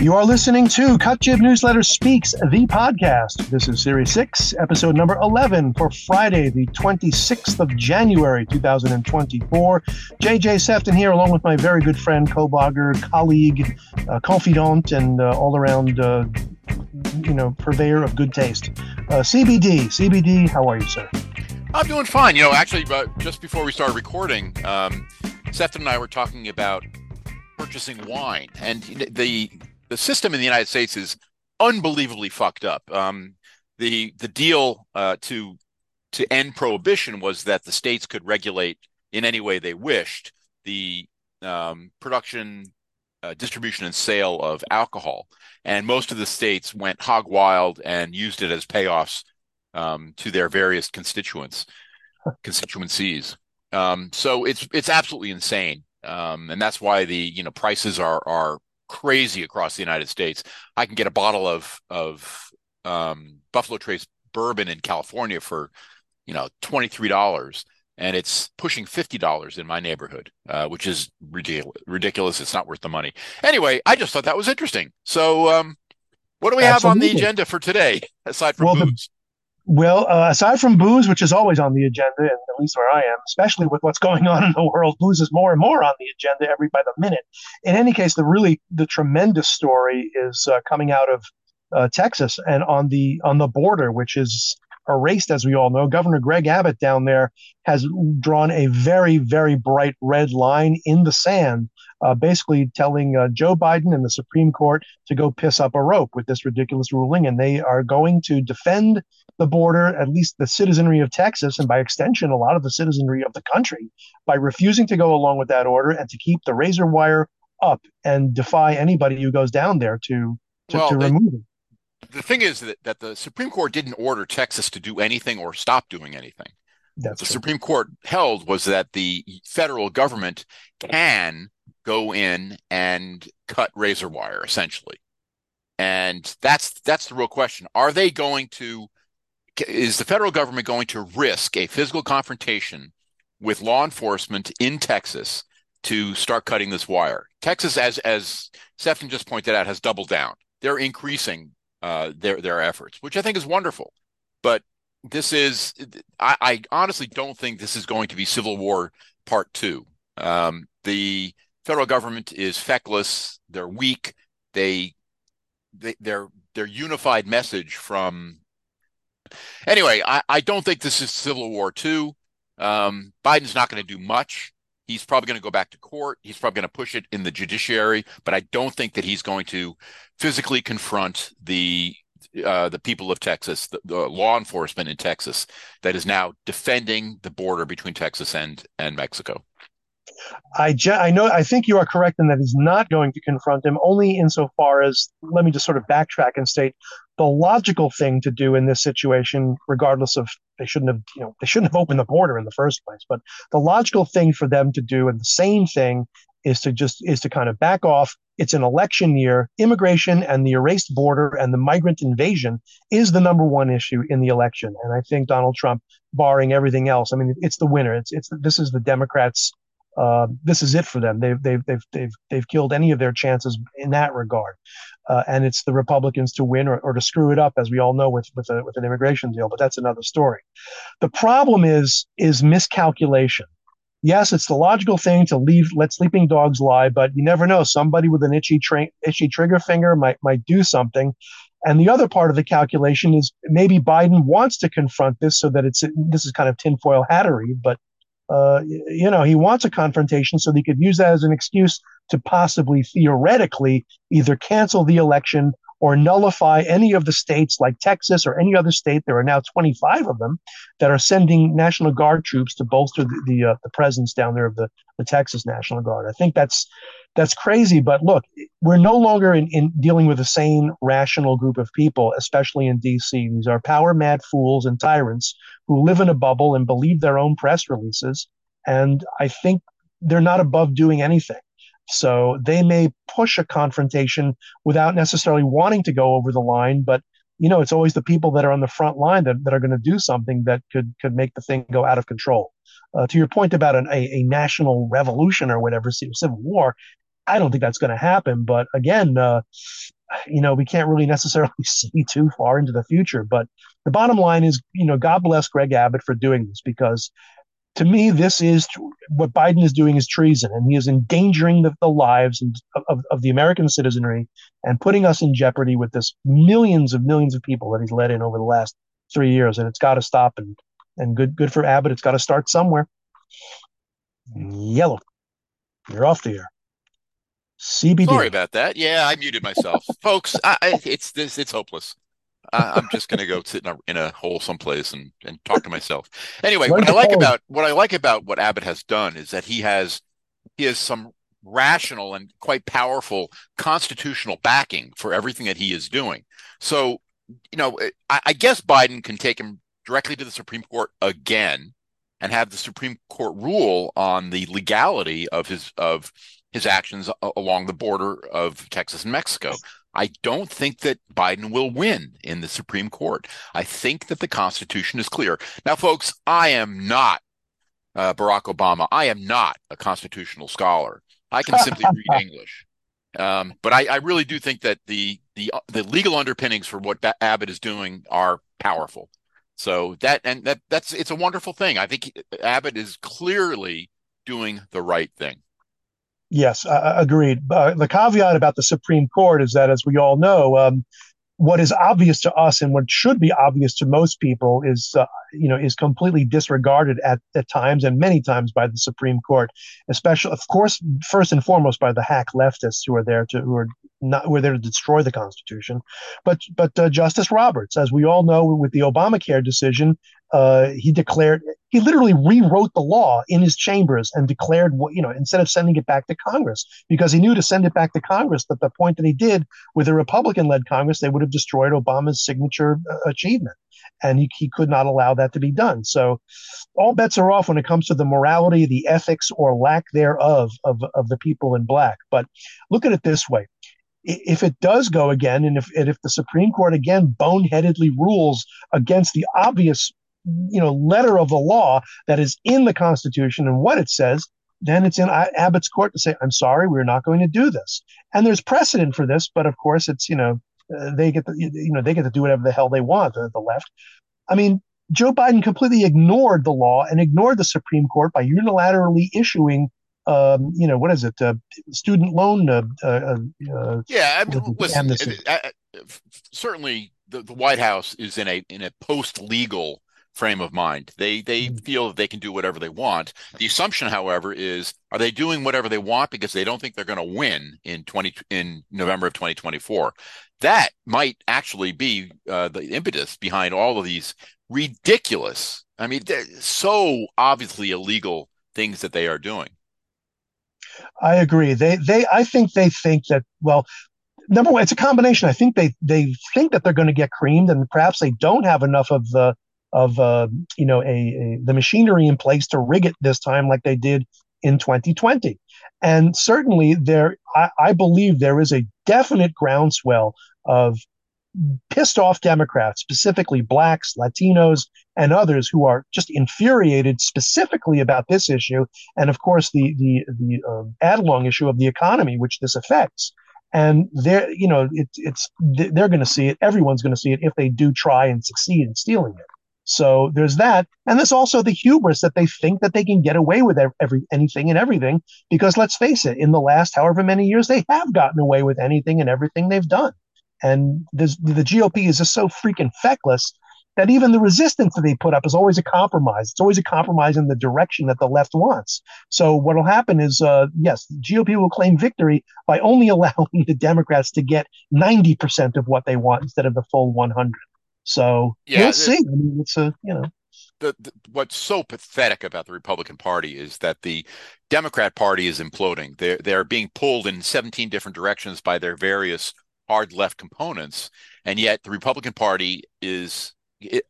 You are listening to Cut Jib Newsletter Speaks, the podcast. This is Series 6, episode number 11 for Friday, the 26th of January, 2024. JJ Sefton here, along with my very good friend, co blogger, colleague, uh, confidant, and uh, all around, uh, you know, purveyor of good taste. Uh, CBD. CBD, how are you, sir? I'm doing fine. You know, actually, just before we started recording, um, Sefton and I were talking about purchasing wine, and the the system in the United States is unbelievably fucked up. Um, the the deal uh, to to end prohibition was that the states could regulate in any way they wished the um, production, uh, distribution, and sale of alcohol, and most of the states went hog wild and used it as payoffs um, to their various constituents constituencies. Um, so it's it's absolutely insane, um, and that's why the you know prices are are crazy across the United States. I can get a bottle of of um, Buffalo Trace bourbon in California for you know twenty three dollars, and it's pushing fifty dollars in my neighborhood, uh, which is ridiculous. Ridiculous. It's not worth the money. Anyway, I just thought that was interesting. So, um, what do we Absolutely. have on the agenda for today aside from well, booze? Well, uh, aside from booze, which is always on the agenda, and at least where I am, especially with what's going on in the world, booze is more and more on the agenda every by the minute. In any case, the really the tremendous story is uh, coming out of uh, Texas and on the on the border, which is erased, as we all know. Governor Greg Abbott down there has drawn a very very bright red line in the sand uh, basically telling uh, Joe Biden and the Supreme Court to go piss up a rope with this ridiculous ruling. And they are going to defend the border, at least the citizenry of Texas, and by extension, a lot of the citizenry of the country, by refusing to go along with that order and to keep the razor wire up and defy anybody who goes down there to, to, well, to remove it. The thing is that, that the Supreme Court didn't order Texas to do anything or stop doing anything. That's the true. Supreme Court held was that the federal government can go in and cut razor wire essentially. And that's that's the real question. Are they going to is the federal government going to risk a physical confrontation with law enforcement in Texas to start cutting this wire? Texas, as as Sefton just pointed out, has doubled down. They're increasing uh, their their efforts, which I think is wonderful. But this is, I, I honestly don't think this is going to be Civil War Part Two. Um, the federal government is feckless. They're weak. They, they their their unified message from. Anyway, I, I don't think this is Civil War two. Um, Biden's not going to do much. He's probably going to go back to court. He's probably going to push it in the judiciary, but I don't think that he's going to physically confront the uh, the people of Texas, the, the, law enforcement in Texas that is now defending the border between Texas and and Mexico. I, je- I know I think you are correct in that he's not going to confront him only insofar as let me just sort of backtrack and state the logical thing to do in this situation, regardless of they shouldn't have you know they shouldn't have opened the border in the first place, but the logical thing for them to do and the same thing is to just is to kind of back off. It's an election year. Immigration and the erased border and the migrant invasion is the number one issue in the election. And I think Donald Trump, barring everything else, I mean, it's the winner. It's it's this is the Democrats' uh, this is it for them. They've they've they've they've they've killed any of their chances in that regard, uh, and it's the Republicans to win or, or to screw it up, as we all know with with a, with an immigration deal. But that's another story. The problem is is miscalculation. Yes, it's the logical thing to leave let sleeping dogs lie, but you never know. Somebody with an itchy tra- itchy trigger finger might might do something. And the other part of the calculation is maybe Biden wants to confront this so that it's this is kind of tinfoil hattery, but uh, you know, he wants a confrontation so he could use that as an excuse to possibly theoretically either cancel the election or nullify any of the states like Texas or any other state. There are now 25 of them that are sending National Guard troops to bolster the the, uh, the presence down there of the, the Texas National Guard. I think that's that's crazy. But look, we're no longer in, in dealing with the same rational group of people, especially in D.C. These are power mad fools and tyrants who live in a bubble and believe their own press releases. And I think they're not above doing anything. So they may push a confrontation without necessarily wanting to go over the line, but you know, it's always the people that are on the front line that, that are going to do something that could could make the thing go out of control. Uh, to your point about an, a, a national revolution or whatever, civil war, I don't think that's going to happen. But again, uh, you know, we can't really necessarily see too far into the future. But the bottom line is, you know, God bless Greg Abbott for doing this because to me, this is what Biden is doing is treason, and he is endangering the, the lives of, of the American citizenry and putting us in jeopardy with this millions of millions of people that he's let in over the last three years, and it's got to stop. And and good good for Abbott. It's got to start somewhere. Yellow, you're off the air. CBD. Sorry about that. Yeah, I muted myself, folks. I, it's this. It's hopeless. I, am just going to go sit in a, in a hole someplace and, and talk to myself. Anyway, what I like about what I like about what Abbott has done is that he has he has some rational and quite powerful constitutional backing for everything that he is doing. So, you know, eh, I, I guess Biden can take him directly to the Supreme Court again and have the Supreme Court rule on the legality of his of his actions along the border of Texas and Mexico. I don't think that Biden will win in the Supreme Court. I think that the Constitution is clear. Now, folks, I am not uh, Barack Obama. I am not a constitutional scholar. I can simply read English. Um, but I, I, really do think that the the the legal underpinnings for what Abbott is doing are powerful. So that and that that's it's a wonderful thing. I think Abbott is clearly doing the right thing. Yes, uh, agreed. Uh, the caveat about the Supreme Court is that, as we all know, um, what is obvious to us and what should be obvious to most people is, uh, you know, is completely disregarded at, at times and many times by the Supreme Court, especially, of course, first and foremost by the hack leftists who are there to who are not who are there to destroy the Constitution, but but uh, Justice Roberts, as we all know, with the Obamacare decision, uh, he declared he literally rewrote the law in his chambers and declared what you know instead of sending it back to Congress because he knew to send it back to Congress that the point that he did with a Republican-led Congress they would have destroyed Obama's signature uh, achievement. And he, he could not allow that to be done. So all bets are off when it comes to the morality the ethics or lack thereof of, of the people in black. But look at it this way. If it does go again, and if and if the Supreme Court again boneheadedly rules against the obvious you know letter of the law that is in the Constitution and what it says, then it's in Abbott's court to say, "I'm sorry, we're not going to do this." And there's precedent for this, but of course, it's you know uh, they get the, you know they get to do whatever the hell they want. The, the left. I mean, Joe Biden completely ignored the law and ignored the Supreme Court by unilaterally issuing um, you know, what is it? Uh, student loan. Uh, uh, uh yeah, I mean, listen, certainly the, the White House is in a in a post legal frame of mind. They they mm-hmm. feel that they can do whatever they want. The assumption, however, is are they doing whatever they want because they don't think they're going to win in twenty in November of twenty twenty four. That might actually be uh, the impetus behind all of these ridiculous. I mean, so obviously illegal things that they are doing. I agree. They they I think they think that well, number one, it's a combination. I think they they think that they're going to get creamed, and perhaps they don't have enough of the of uh, you know a, a, the machinery in place to rig it this time like they did in 2020 and certainly there I, I believe there is a definite groundswell of pissed off democrats specifically blacks latinos and others who are just infuriated specifically about this issue and of course the the the uh, issue of the economy which this affects. And they're you know it, it's they're going to see it. Everyone's going to see it if they do try and succeed in stealing it so there's that, and there's also the hubris that they think that they can get away with every anything and everything. Because let's face it, in the last however many years, they have gotten away with anything and everything they've done. And the GOP is just so freaking feckless that even the resistance that they put up is always a compromise. It's always a compromise in the direction that the left wants. So what will happen is, uh, yes, GOP will claim victory by only allowing the Democrats to get 90% of what they want instead of the full 100. So yeah, we'll see. I mean, it's a you know. The, the, what's so pathetic about the Republican Party is that the Democrat Party is imploding. They're they're being pulled in 17 different directions by their various hard left components, and yet the Republican Party is,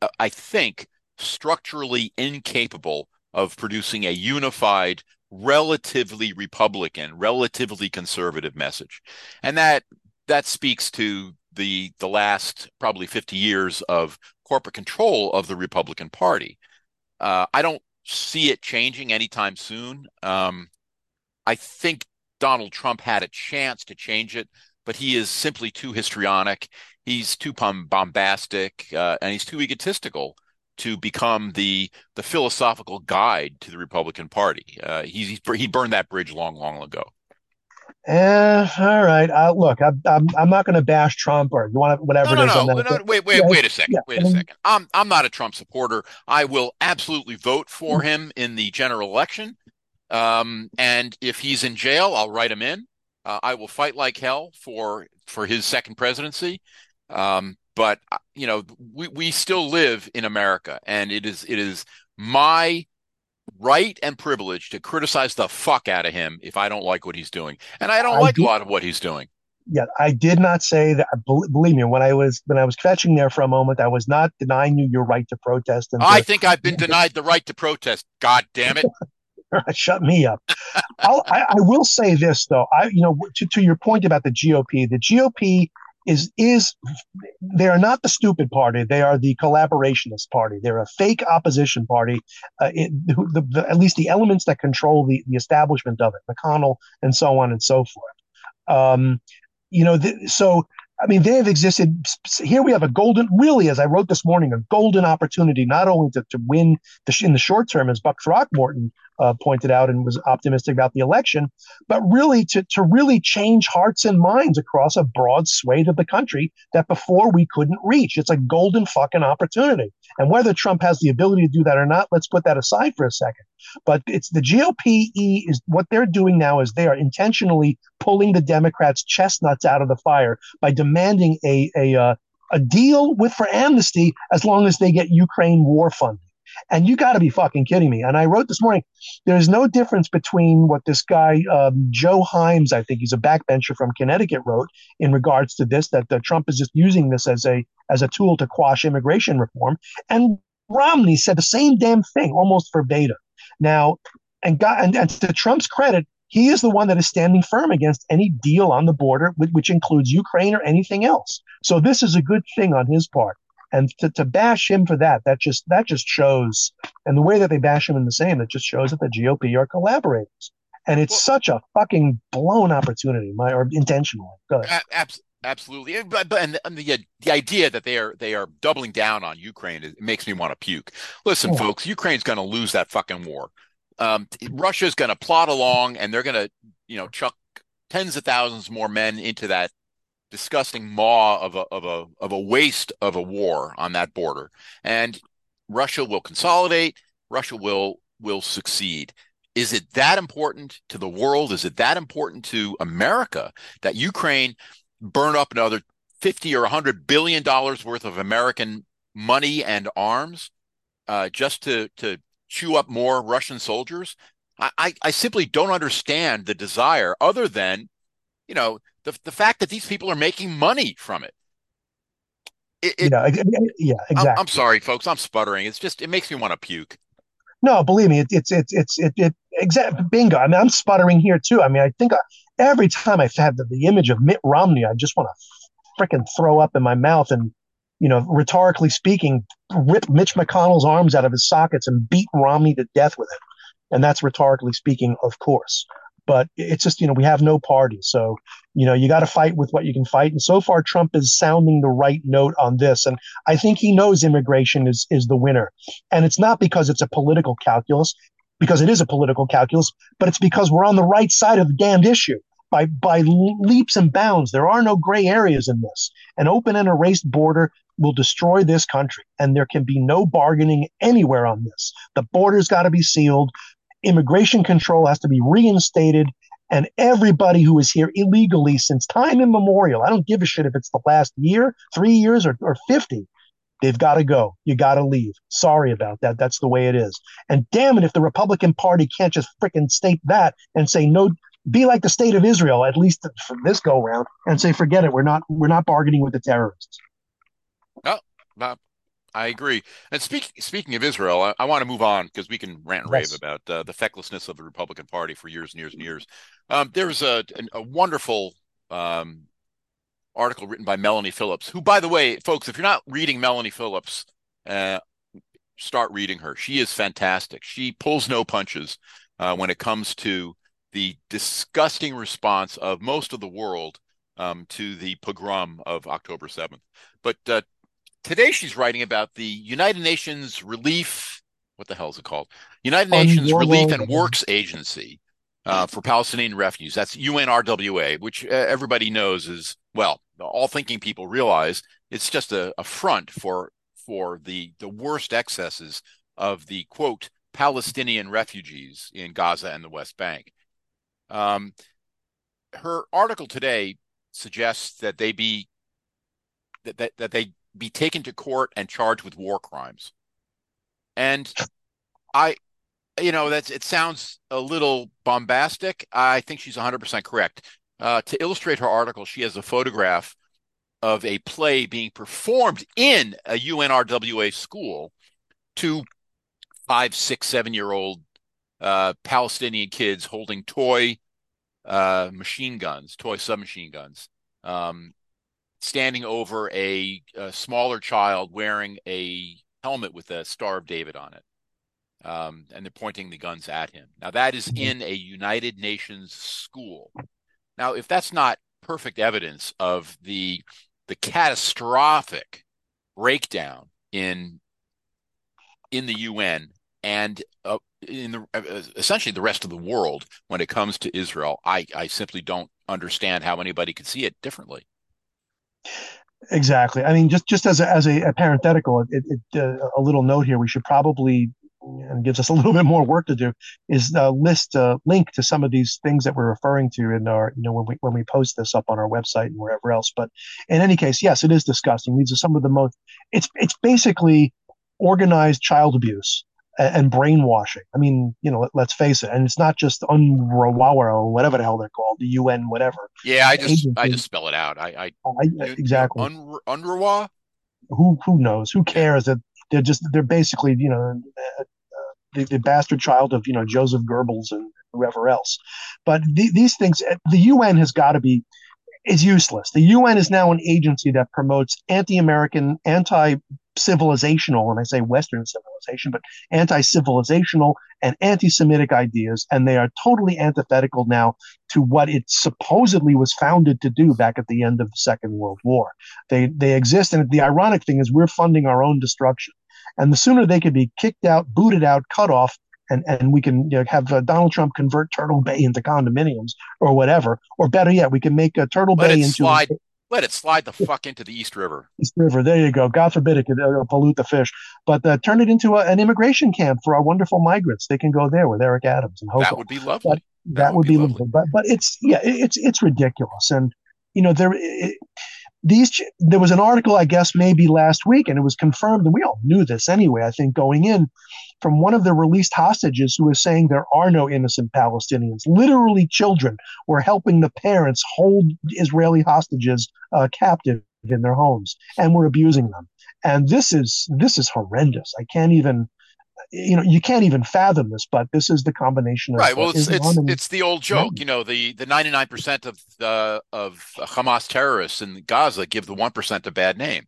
uh, I think, structurally incapable of producing a unified, relatively Republican, relatively conservative message, and that that speaks to the the last probably 50 years of corporate control of the Republican Party. Uh, I don't see it changing anytime soon. Um, I think Donald Trump had a chance to change it, but he is simply too histrionic. He's too bombastic, uh, and he's too egotistical to become the the philosophical guide to the Republican Party. Uh, he he burned that bridge long, long ago. Eh, all right. Uh, look, I, I'm I'm not going to bash Trump or you want to whatever no, no, no, no, no, Wait, wait, yeah, wait a second. Yeah, wait a second. I'm I'm not a Trump supporter. I will absolutely vote for him in the general election. Um, and if he's in jail, I'll write him in. Uh, I will fight like hell for for his second presidency. Um, but uh, you know, we we still live in America, and it is it is my right and privilege to criticize the fuck out of him if I don't like what he's doing, and I don't I like did, a lot of what he's doing. Yeah, I did not say that. Believe me, when I was when I was catching there for a moment, I was not denying you your right to protest. And I to, think I've been denied the right to protest. God damn it! Shut me up. I, I will say this though. I, you know, to, to your point about the GOP, the GOP is is they are not the stupid party. They are the collaborationist party. They're a fake opposition party. Uh, it, the, the, at least the elements that control the, the establishment of it, McConnell and so on and so forth. Um, you know, the, so I mean, they have existed. Here we have a golden, really, as I wrote this morning, a golden opportunity not only to, to win the, in the short term, as Buck Throckmorton uh, pointed out and was optimistic about the election, but really to, to really change hearts and minds across a broad swathe of the country that before we couldn't reach. It's a golden fucking opportunity. And whether Trump has the ability to do that or not, let's put that aside for a second. But it's the GOP is what they're doing now is they are intentionally pulling the Democrats' chestnuts out of the fire by demanding a a uh, a deal with for amnesty as long as they get Ukraine war funding. And you got to be fucking kidding me. And I wrote this morning, there's no difference between what this guy, um, Joe Himes, I think he's a backbencher from Connecticut, wrote in regards to this, that Trump is just using this as a, as a tool to quash immigration reform. And Romney said the same damn thing, almost verbatim. Now, and, God, and, and to Trump's credit, he is the one that is standing firm against any deal on the border, which includes Ukraine or anything else. So this is a good thing on his part and to, to bash him for that that just that just shows and the way that they bash him in the same that just shows that the gop are collaborators and it's well, such a fucking blown opportunity my or intentional Go ahead. Ab- absolutely but, but and, and the the idea that they are they are doubling down on ukraine it makes me want to puke listen yeah. folks ukraine's going to lose that fucking war um, russia's going to plot along and they're going to you know chuck tens of thousands more men into that disgusting maw of a of a of a waste of a war on that border. And Russia will consolidate. Russia will will succeed. Is it that important to the world? Is it that important to America that Ukraine burn up another 50 or 100 billion dollars worth of American money and arms uh, just to to chew up more Russian soldiers I, I simply don't understand the desire other than you know the, the fact that these people are making money from it. it, it yeah, yeah, exactly. I'm, I'm, sorry, folks. I'm sputtering. It's just it makes me want to puke. No, believe me, it, it's it's it's it, it exact bingo. I mean, I'm sputtering here too. I mean, I think I, every time I have the, the image of Mitt Romney, I just want to freaking throw up in my mouth and you know, rhetorically speaking, rip Mitch McConnell's arms out of his sockets and beat Romney to death with it. And that's rhetorically speaking, of course. But it's just you know we have no party. So you know you got to fight with what you can fight. And so far trump is sounding the right note on this. And i think he knows immigration is is the winner. And it's not because it's a political calculus because it is a political calculus but it's because we're on the right side of the damned issue. By by leaps and bounds there are no gray areas in this. An open and erased border will destroy this country. And there can be no bargaining anywhere on this. The border's got to be sealed. Immigration control has to be reinstated. And everybody who is here illegally since time immemorial i don't give a shit if it's the last year three years or, or 50 they've got to go. You got to leave. Sorry about that. That's the way it is. And damn it if the republican party can't just freaking state that and say no be like the state of israel at least for this go round and say forget it. We're not we're not bargaining with the terrorists oh I agree. And speaking speaking of Israel, I, I want to move on because we can rant and rave yes. about uh, the fecklessness of the Republican Party for years and years and years. Um, there was a, a, a wonderful um, article written by Melanie Phillips, who, by the way, folks, if you're not reading Melanie Phillips, uh, start reading her. She is fantastic. She pulls no punches uh, when it comes to the disgusting response of most of the world um, to the pogrom of October 7th. But uh, today she's writing about the United Nations Relief. What the hell is it called? United Nations Relief and Works Agency uh, for Palestinian Refugees. That's UNRWA, which uh, everybody knows is well, all thinking people realize it's just a, a front for for the the worst excesses of the quote Palestinian refugees in Gaza and the West Bank. Um, her article today suggests that they be that, that, that they be taken to court and charged with war crimes. And I you know that's it sounds a little bombastic. I think she's 100% correct. Uh, to illustrate her article, she has a photograph of a play being performed in a UNRWA school to five, six, seven year old uh, Palestinian kids holding toy uh, machine guns, toy submachine guns, um, standing over a, a, smaller child wearing a helmet with a Star of David on it. Um, and they're pointing the guns at him. Now, that is mm-hmm. in a United Nations school. Now, if that's not perfect evidence of the the catastrophic breakdown in in the UN and uh, in the uh, essentially the rest of the world when it comes to Israel. I I simply don't understand how anybody could see it differently. Exactly. I mean, just just as a, as a, a parenthetical, it, it, uh, a little note here. We should probably and gives us a little bit more work to do is uh, list a link to some of these things that we're referring to in our you know when we when we post this up on our website and wherever else but in any case yes it is disgusting these are some of the most it's it's basically organized child abuse and, brainwashing. I mean you know let, us face it and it's not just UNRWA or whatever the hell they're called the un whatever. Yeah i just agency. i just spell it out. I i, I exactly. UNRWA who who knows? Who cares? That they're just they're basically you know uh, the, the, bastard child of you know Joseph Goebbels and whoever else. But the, these things, the UN has got to be is useless. The UN is now an agency that promotes anti-American, anti-civilizational, and I say Western civilization, but anti-civilizational and anti-Semitic ideas, and they are totally antithetical now to what it supposedly was founded to do back at the end of the Second World War. They they exist, and the ironic thing is we're funding our own destruction. And the sooner they could be kicked out, booted out, cut off, and, and we can you know, have uh, Donald Trump convert Turtle Bay into condominiums or whatever, or better yet, we can make a Turtle let Bay into slide. A, let it slide the fuck into the East River. East River, there you go. God forbid it could uh, pollute the fish, but uh, turn it into a, an immigration camp for our wonderful migrants. They can go there with Eric Adams and Hope. That would be lovely. That, that, that would, would, be, lovely. lovely. But but it's yeah, it's it's ridiculous, and you know there. It, these there was an article i guess maybe last week and it was confirmed and we all knew this anyway i think going in from one of the released hostages who was saying there are no innocent palestinians. Literally children were helping the parents hold israeli hostages uh, captive in their homes and were abusing them. And this is this is horrendous. I can't even you know you can't even fathom this but this is the combination of right well it's it's, it's the old joke you know the the 99% of the of hamas terrorists in gaza give the 1% a bad name.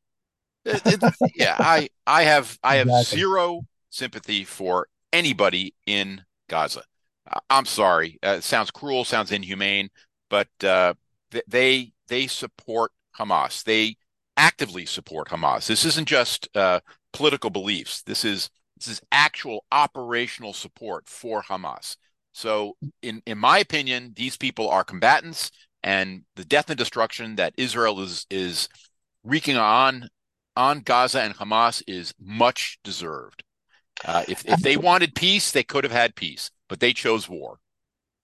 It, it, yeah i i have i have exactly. zero sympathy for anybody in gaza. I'm sorry uh, it sounds cruel sounds inhumane but uh, they they support hamas. They actively support hamas. This isn't just uh, political beliefs. This is this is actual operational support for Hamas. So, in in my opinion, these people are combatants, and the death and destruction that Israel is is wreaking on on Gaza and Hamas is much deserved. Uh, if if they wanted peace, they could have had peace, but they chose war.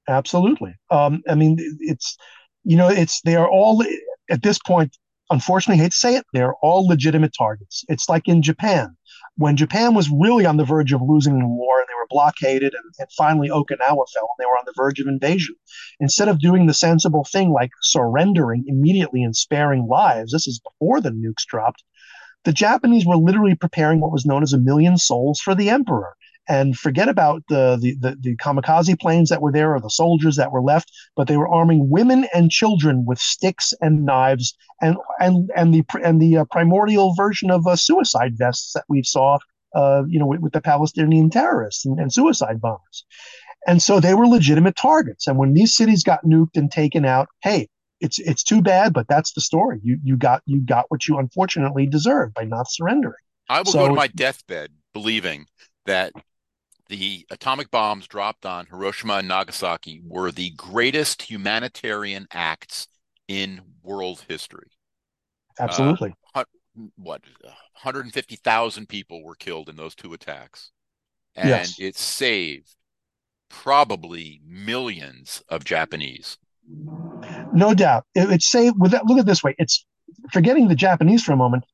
Absolutely. Um, I mean, it's you know, it's they are all at this point. Unfortunately, I hate to say it, they're all legitimate targets. It's like in Japan when Japan was really on the verge of losing the war and they were blockaded and, and, finally Okinawa fell and they were on the verge of invasion, instead of doing the sensible thing like surrendering immediately and sparing lives, this is before the nukes dropped, the Japanese were literally preparing what was known as a million souls for the emperor and forget about the, the, the, the, kamikaze planes that were there or the soldiers that were left, but they were arming women and children with sticks and knives and and and the and the uh, primordial version of uh, suicide vests that we saw, uh, you know, with, with, the Palestinian terrorists and, and suicide bombers. And so they were legitimate targets. And when these cities got nuked and taken out, hey, it's it's too bad, but that's the story. You you got you got what you unfortunately deserved by not surrendering. I will so, go to my deathbed believing that the atomic bombs dropped on Hiroshima and Nagasaki were the greatest humanitarian acts in world history. Absolutely. Uh, what 150,000 people were killed in those two attacks. And yes. it saved probably millions of Japanese. No doubt. It, it saved with that look at it this way. It's forgetting the Japanese for a moment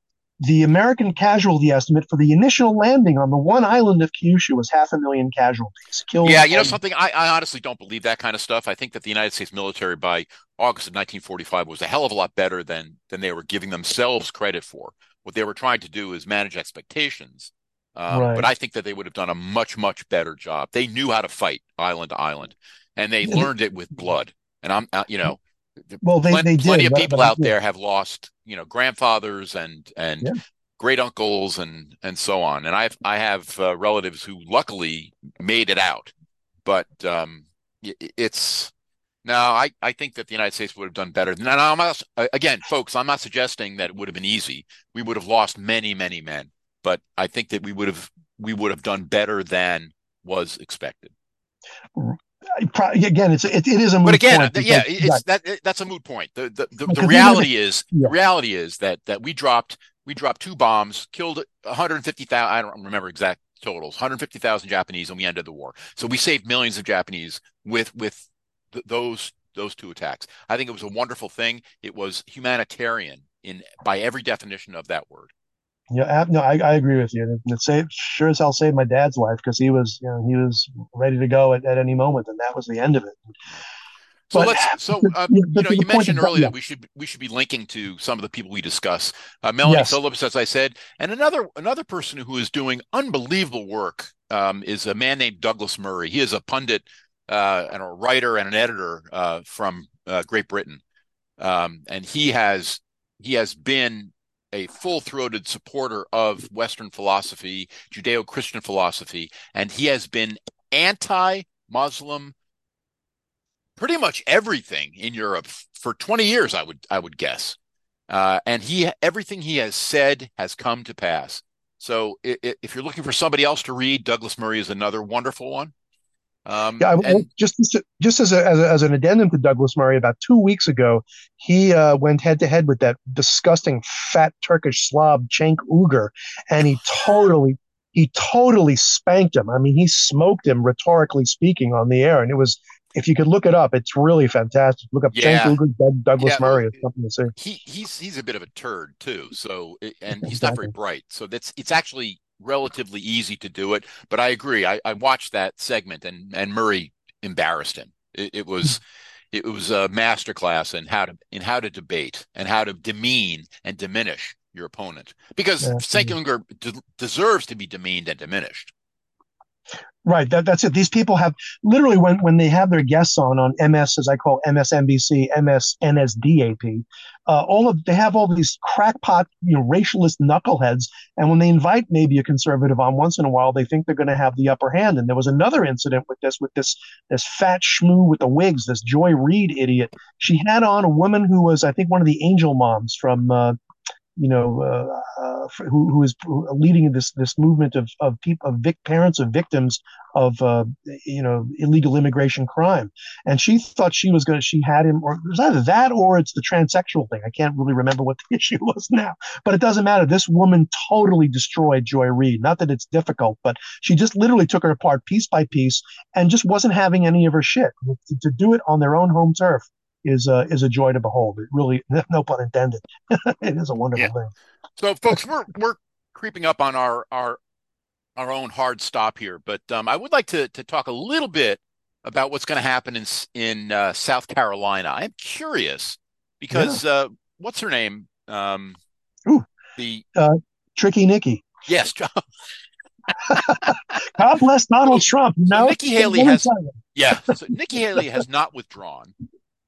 the American casualty estimate for the initial landing on the one island of Kyushu was half a million casualties killed. Yeah, you know something. I, I, honestly don't believe that kind of stuff. I think that the United States military by August of 1945 was a hell of a lot better than than they were giving themselves credit for. What they were trying to do is manage expectations. Um, right. But I think that they would have done a much much better job. They knew how to fight island to island, and they learned it with blood. And I'm, uh, you know, well, they, plenty, they plenty of people out there have lost, you know, grandfathers and and yeah. great uncles and and so on. And I've I have uh, relatives who luckily made it out, but um, it's now I I think that the United States would have done better. Now, I'm not, again, folks, I'm not suggesting that it would have been easy. We would have lost many many men, but I think that we would have we would have done better than was expected again, it's it, it is a moot but again, point because, yeah, it's that that's a moot point. The the, the, the reality is yeah. the reality is that that we dropped we dropped two bombs, killed 150,000. I don't remember exact totals, 150,000 Japanese, and we ended the war. So we saved millions of Japanese with with th- those those two attacks. I think it was a wonderful thing. It was humanitarian in by every definition of that word. Yeah, no, I, I agree with you. It saved, sure as hell saved my dad's life because he was, you know, he was ready to go at, at any moment, and that was the end of it. So but, let's. So uh, you know, you mentioned earlier that we should we should be linking to some of the people we discuss. Uh, Melanie yes. Phillips, as I said, and another another person who is doing unbelievable work um, is a man named Douglas Murray. He is a pundit uh, and a writer and an editor uh, from uh, Great Britain, um, and he has he has been a full-throated supporter of Western philosophy, Judeo-Christian philosophy, and he has been anti-Muslim pretty much everything in Europe for 20 years, I would I would guess. Uh, and he everything he has said has come to pass. So if you're looking for somebody else to read, Douglas Murray is another wonderful one. Um, yeah, and, just just as, a, as, a, as an addendum to Douglas Murray, about two weeks ago, he uh, went head to head with that disgusting fat Turkish slob Cenk Uygur, and he totally he totally spanked him. I mean, he smoked him rhetorically speaking on the air, and it was if you could look it up, it's really fantastic. Look up yeah. Cenk Uygur, Douglas yeah, Murray. It's something to see. He he's he's a bit of a turd too. So and he's exactly. not very bright. So that's it's actually relatively easy to do it. But I agree. I, I watched that segment and and Murray embarrassed him. It, it was hmm. it was a masterclass in how to in how to debate and how to demean and diminish your opponent because yeah. Cenk de- deserves to be demeaned and diminished. Right. That, that's it. These people have literally when, when they have their guests on on MS, as I call MSNBC, MSNSDAP, uh, all of they have all these crackpot, you know, racialist knuckleheads, and when they invite maybe a conservative on once in a while, they think they're going to have the upper hand. And there was another incident with this with this this fat schmoo with the wigs, this Joy Reid idiot. She had on a woman who was, I think, one of the angel moms from uh, you know, uh, uh, who, who is leading this this movement of of people of vic- parents of victims of uh, you know illegal immigration crime, and she thought she was going to she had him or it was either that or it's the transsexual thing. I can't really remember what the issue was now, but it doesn't matter. This woman totally destroyed Joy Reid. Not that it's difficult, but she just literally took her apart piece by piece and just wasn't having any of her shit to, to do it on their own home turf is a is a joy to behold. It really, no pun intended, it is a wonderful yeah. thing. So, folks, we're we're creeping up on our our our own hard stop here, but um, I would like to to talk a little bit about what's going to happen in in uh, South Carolina. I'm curious because yeah. uh, what's her name? Um, Ooh, the uh, Tricky Nikki. Yes. God bless Donald Trump. No, so Nikki Haley has. Yeah, so Nikki Haley has not withdrawn.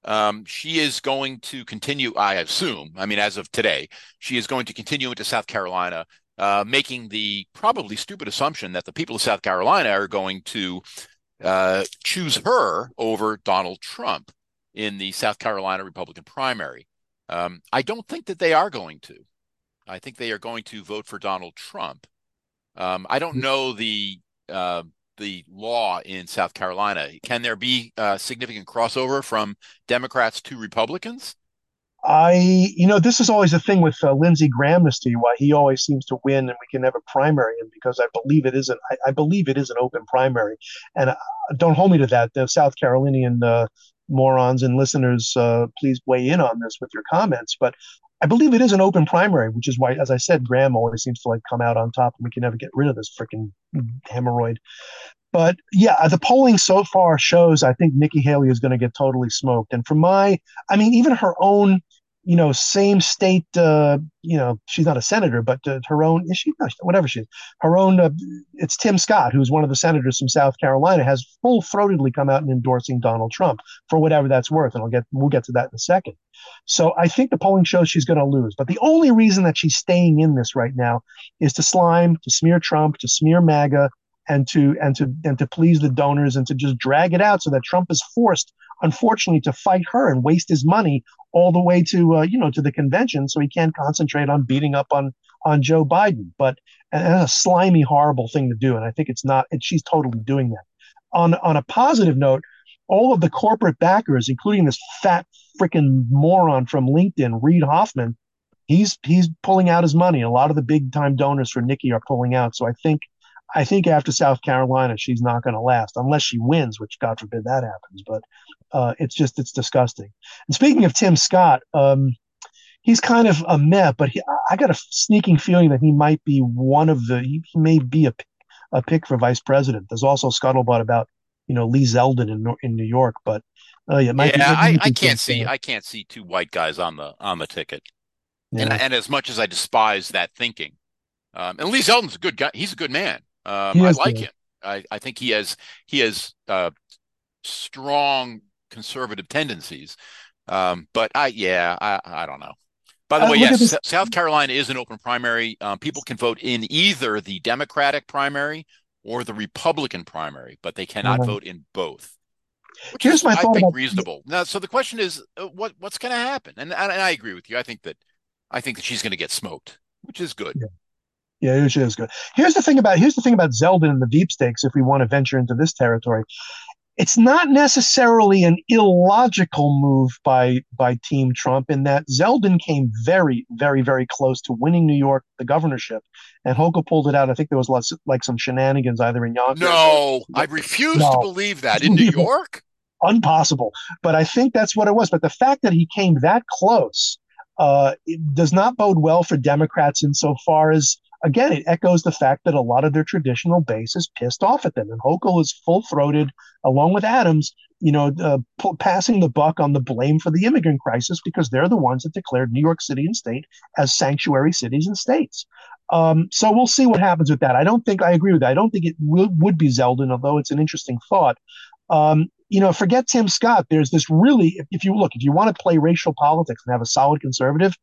Um, she is going to continue, I assume, I mean, as of today, she is going to continue into South Carolina, uh, making the probably stupid assumption that the people of South Carolina are going to uh, choose her over Donald Trump in the South Carolina Republican primary. Um, I don't think that they are going to. I think they are going to vote for Donald Trump. Um, I don't know the uh, the law in South Carolina. Can there be significant crossover from Democrats to Republicans? I, you know, this is always a thing with uh, Lindsey Graham as to why he always seems to win, and we can never primary him because I believe it isn't. I, I believe it is an open primary, and uh, don't hold me to that. The South Carolinian uh, morons and listeners, uh, please weigh in on this with your comments. But I believe it is an open primary, which is why, as I said, Graham always seems to like come out on top, and we can never get rid of this freaking hemorrhoid. But yeah, the polling so far shows I think Nikki Haley is going to get totally smoked. And from my, I mean, even her own you know, same state, uh, you know, she's not a senator, but uh, her own, is she? No, whatever she is, her own, uh, it's Tim Scott, who's one of the senators from South Carolina, has full throatedly come out and endorsing Donald Trump for whatever that's worth. And I'll get, we'll get to that in a second. So I think the polling shows she's going to lose. But the only reason that she's staying in this right now is to slime, to smear Trump, to smear MAGA, and to and to and to please the donors and to just drag it out so that Trump is forced unfortunately, to fight her and waste his money all the way to uh, you know to the convention, so he can't concentrate on beating up on on Joe Biden. But a slimy, horrible thing to do, and I think it's not. And she's totally doing that. On on a positive note, all of the corporate backers, including this fat freaking moron from LinkedIn, Reid Hoffman, he's he's pulling out his money. A lot of the big time donors for Nikki are pulling out. So I think I think after South Carolina, she's not going to last unless she wins, which God forbid that happens. But uh, it's just it's disgusting. And speaking of Tim Scott, um, he's kind of a meh, but he, I got a sneaking feeling that he might be one of the he, he may be a a pick for vice president. There's also scuttlebutt about you know Lee Zeldin in in New York, but uh, yeah, yeah, be, I, I can't see I can't see two white guys on the on the ticket. Yeah. And, and as much as I despise that thinking, um, and Lee Zeldin's a good guy. He's a good man. Um, I like him. I, I think he has he has uh, strong conservative tendencies. Um, but I, yeah, I, I don't know. By the uh, way, yes, South Carolina is an open primary. Um, people can vote in either the Democratic primary or the Republican primary, but they cannot uh-huh. vote in both. Which Here's is, my I think, about reasonable. Now, so the question is, uh, what what's going to happen? And, and, I agree with you. I think that I think that she's going to get smoked, which is good. Yeah. Yeah, it is good. Here's the thing about here's the thing about Zeldin and the Veep-stakes. If we want to venture into this territory, it's not necessarily an illogical move by by Team Trump in that Zeldin came very, very, very close to winning New York the governorship, and Hochul pulled it out. I think there was lots like some shenanigans either in Yonkers. No, I refuse no. to believe that in New York. Impossible. But I think that's what it was. But the fact that he came that close uh, does not bode well for Democrats insofar as again, it echoes the fact that a lot of their traditional base is pissed off at them. And Hochul is full throated, along with Adams, you know, uh, p- passing the buck on the blame for the immigrant crisis because they're the ones that declared New York City and state as sanctuary cities and states. Um, so we'll see what happens with that. I don't think I agree with that. I don't think it will, would be Zeldin, although it's an interesting thought. Um, you know, forget Tim Scott. There's this really, if you look, if you want to play racial politics and have a solid conservative,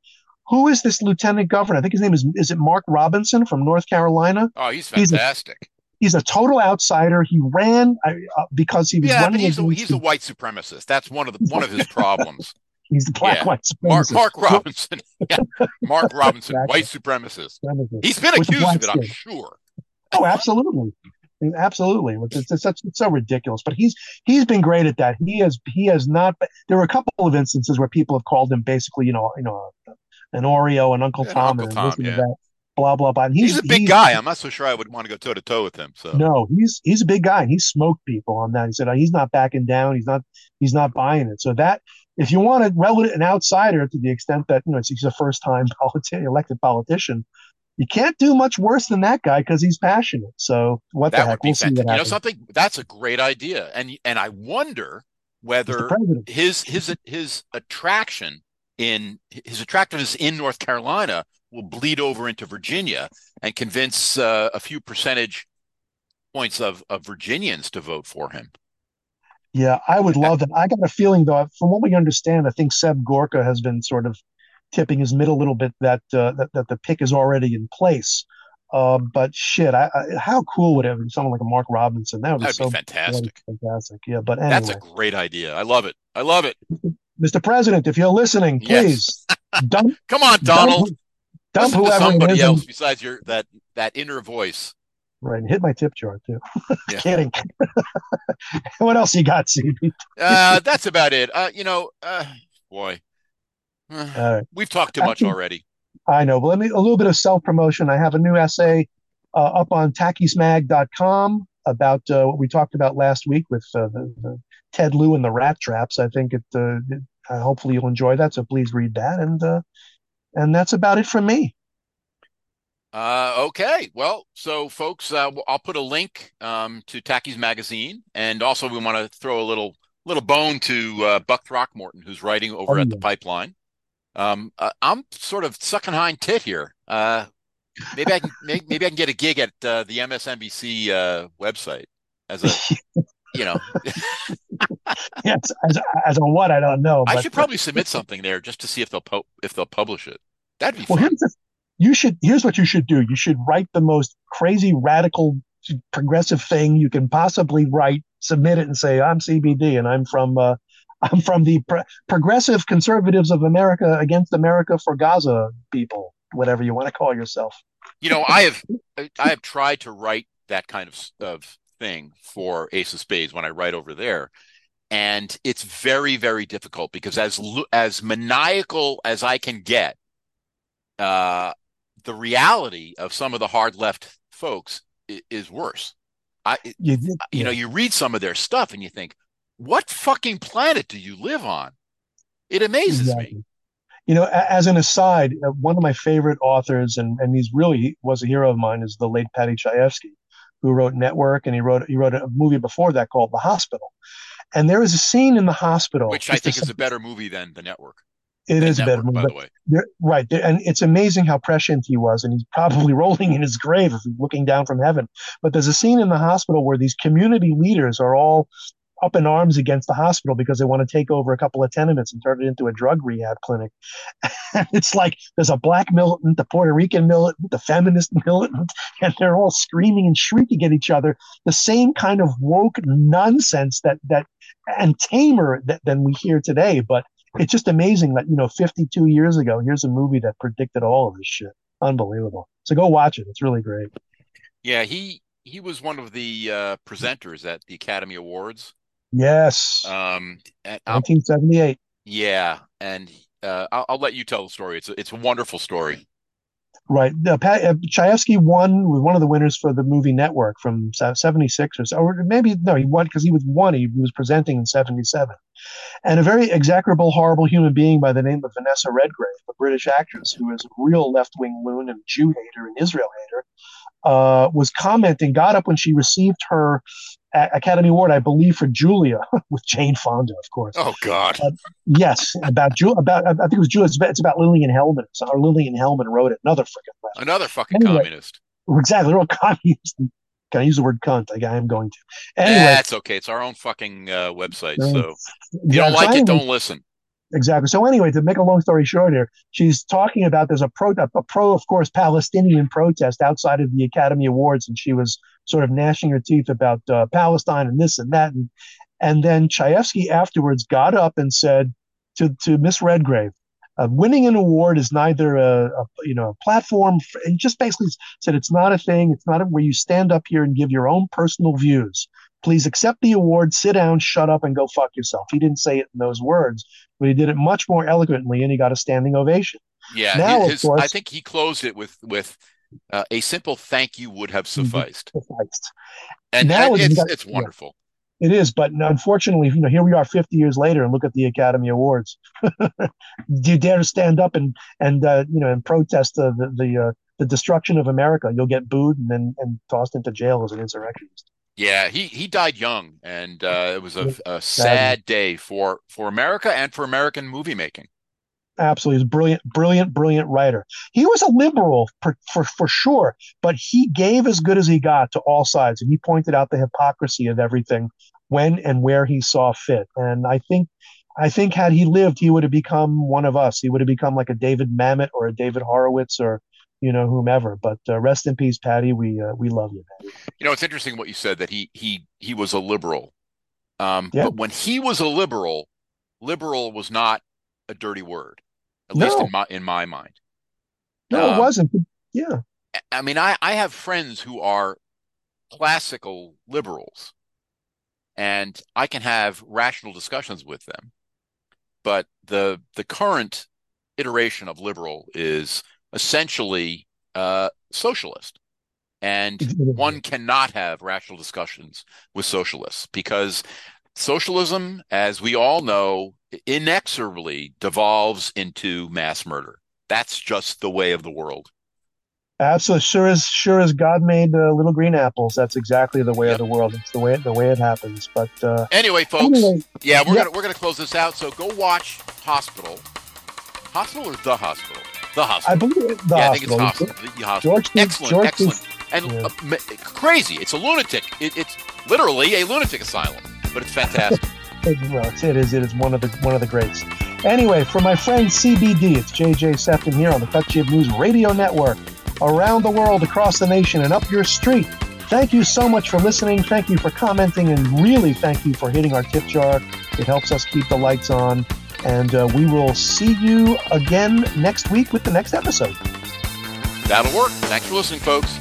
who is this lieutenant governor? I think his name is is it Mark Robinson from North Carolina? Oh, he's fantastic. He's a, he's a total outsider. He ran uh, because he was yeah, running. he's, a, he's a white supremacist. That's one of the one of his problems. he's the black yeah. white supremacist. Mark, Mark Robinson. yeah. Mark Robinson, exactly. white supremacist. He's been accused of it, I'm sure. Oh, absolutely. Absolutely, it's, it's, it's, so ridiculous. But he's he's been great at that. He has he has not. There were a couple of instances where people have called him basically, you know, you know, and Oreo and Uncle Tom and, Uncle Tom, yeah. that, blah blah blah. And he's, he's a big he's, guy. I'm not so sure I would want to go toe to toe with him. So no, he's he's a big guy, and he smoked people on that. He said oh, he's not backing down. He's not he's not buying it. So that if you want a relative, an outsider to the extent that you know he's a first time politi- elected politician. You can't do much worse than that guy because he's passionate. So what that the heck? We'll see what You know something? That's a great idea, and and I wonder whether his his his attraction in his attractiveness in North Carolina will bleed over into Virginia and convince uh, a few percentage points of, of Virginians to vote for him. Yeah, I would love that. I got a feeling, though, from what we understand, I think Seb Gorka has been sort of tipping his middle a little bit that uh, that, that the pick is already in place. Uh, but shit, I, I, how cool would it be? Someone like a Mark Robinson. That would be That'd so be fantastic. Fantastic. Yeah, but anyway. That's a great idea. I love it. I love it. Mr. President, if you're listening, please yes. dump. Come on, Donald. Dump, dump whoever somebody else besides your that that inner voice. Right, and hit my tip jar too. Kidding. what else you got, CB? uh, that's about it. Uh, you know, uh, boy, we've talked too much already. I know, but let me a little bit of self promotion. I have a new essay uh, up on tackiesmag.com about uh, what we talked about last week with uh, the, the, Ted Lieu and the rat traps. I think it, uh, it hopefully you'll enjoy that. So please read that, and uh, and that's about it from me. Uh, okay. Well, so folks, uh, I'll put a link um, to Taki's magazine, and also we want to throw a little little bone to uh, Buck Throckmorton, who's writing over oh, at the Pipeline. Um, uh, I'm sort of sucking hind tit here. Uh, maybe I can maybe, maybe I can get a gig at uh, the MSNBC uh, website as a you know. yes, as, as a what I don't know. I should probably submit something there just to see if they'll po- if they'll publish it. That'd be well, fun. Here's you should here's what you should do. You should write the most crazy radical progressive thing you can possibly write, submit it, and say I'm CBD and I'm from uh, I'm from the pro- progressive conservatives of America against America for Gaza people, whatever you want to call yourself. You know, I have I have tried to write that kind of of thing for Ace of Spades when I write over there, and it's very very difficult because as as maniacal as I can get, uh, the reality of some of the hard left folks is, is worse. I, you, you know, you read some of their stuff and you think, what fucking planet do you live on? It amazes exactly. me. You know, as an aside, uh, one of my favorite authors, and, and he's really was a hero of mine, is the late Paddy Chayefsky, who wrote Network, and he wrote he wrote a movie before that called The Hospital. And there is a scene in the hospital, which I think is a better movie than The Network. It is a better movie, by the way. Right, and it's amazing how prescient he was, and he's probably rolling in his grave if he's looking down from heaven. But there's a scene in the hospital where these community leaders are all up in arms against the hospital because they want to take over a couple of tenements and turn it into a drug rehab clinic. it's like there's a black militant, the Puerto Rican militant, the feminist militant, and they're all screaming and shrieking at each other. The same kind of woke nonsense that that and tamer that, than we hear today. But it's just amazing that you know 52 years ago, here's a movie that predicted all of this shit. Unbelievable. So go watch it. It's really great. Yeah, he he was one of the uh, presenters at the Academy Awards Yes. Um, 1978. Yeah, and uh, I'll, I'll, let you tell the story. It's a, it's a wonderful story. Right. Uh, uh, Chayefsky won was one of the winners for the movie Network from '76 or so, or maybe no, he won because he was one. He was presenting in '77, and a very execrable, horrible human being by the name of Vanessa Redgrave, a British actress who is a real left-wing loon and Jew hater and Israel hater, uh, was commenting, got up when she received her Academy Award, I believe, for Julia with Jane Fonda, of course. Oh God. Uh, yes, about Julia. About I think it was Julia. It's about, it's about Lillian Hellman. Or Lillian Hellman wrote it. Another freaking another fucking anyway, communist. Exactly, real communist. Can I use the word cunt? I, I am going to. Anyway, that's okay. It's our own fucking uh, website. So if you don't like it, don't listen. Exactly. So anyway, to make a long story short here, she's talking about there's a pro, a pro, of course, Palestinian protest outside of the Academy Awards, and she was sort of gnashing her teeth about uh, Palestine and this and that, and and then Chayefsky afterwards got up and said to to Miss Redgrave, uh, winning an award is neither a, a, you know a platform, for, and just basically said it's not a thing. It's not a, where you stand up here and give your own personal views. Please accept the award, sit down, shut up, and go fuck yourself. He didn't say it in those words, but he did it much more eloquently, and he got a standing ovation. Yeah, now, his, course, I think he closed it with with uh, a simple thank you would have sufficed. sufficed. And now and it's, got, it's wonderful. Yeah, it is, but unfortunately, you know, here we are 50 years later, and look at the Academy Awards. Do you dare to stand up and and uh, you know and protest uh, the the uh, the destruction of America? You'll get booed and then and tossed into jail as an insurrectionist. Yeah, he he died young, and uh, it was a, a sad. day for for America and for American movie making. Absolutely he's brilliant brilliant brilliant writer. He was a liberal for, for, for sure but he gave as good as he got to all sides and he pointed out the hypocrisy of everything when and where he saw fit. And i think i think had he lived he would have become one of us. He would have become like a david mamet or a david horowitz or you know, whomever. But uh, rest in peace, Paddy. We uh, we love you, Paddy. You know, it's interesting what you said that he he he was a liberal. Um, yeah. But when he was a liberal, liberal was not a dirty word, at no. least in my in my mind. No, um, it wasn't. Yeah. I mean, I I have friends who are classical liberals, and I can have rational discussions with them. But the the current iteration of liberal is essentially uh, socialist. And one cannot have rational discussions with socialists because socialism, as we all know, inexorably devolves into mass murder. That's just the way of the world. Absolutely, sure as sure as God made uh, little green apples. That's exactly the way yep. of the world. It's the way the way it happens. But uh, anyway, folks, anyway, yeah, we're yep. gonna we're gonna close this out. So go watch Hospital, Hospital or the Hospital. The hospital. I believe the yeah, hospital. I think it's hospital. The hospital. George, excellent, George excellent, and yeah. uh, crazy. It's a lunatic. It, it's literally a lunatic asylum, but it's fantastic. well, it is. It is one of the one of the greats. Anyway, for my friend CBD, it's JJ Sefton here on the Cut Jib News Radio Network, around the world, across the nation, and up your street. Thank you so much for listening. Thank you for commenting, and really thank you for hitting our tip jar. It helps us keep the lights on. And uh, we will see you again next week with the next episode. That'll work. Thanks for listening, folks.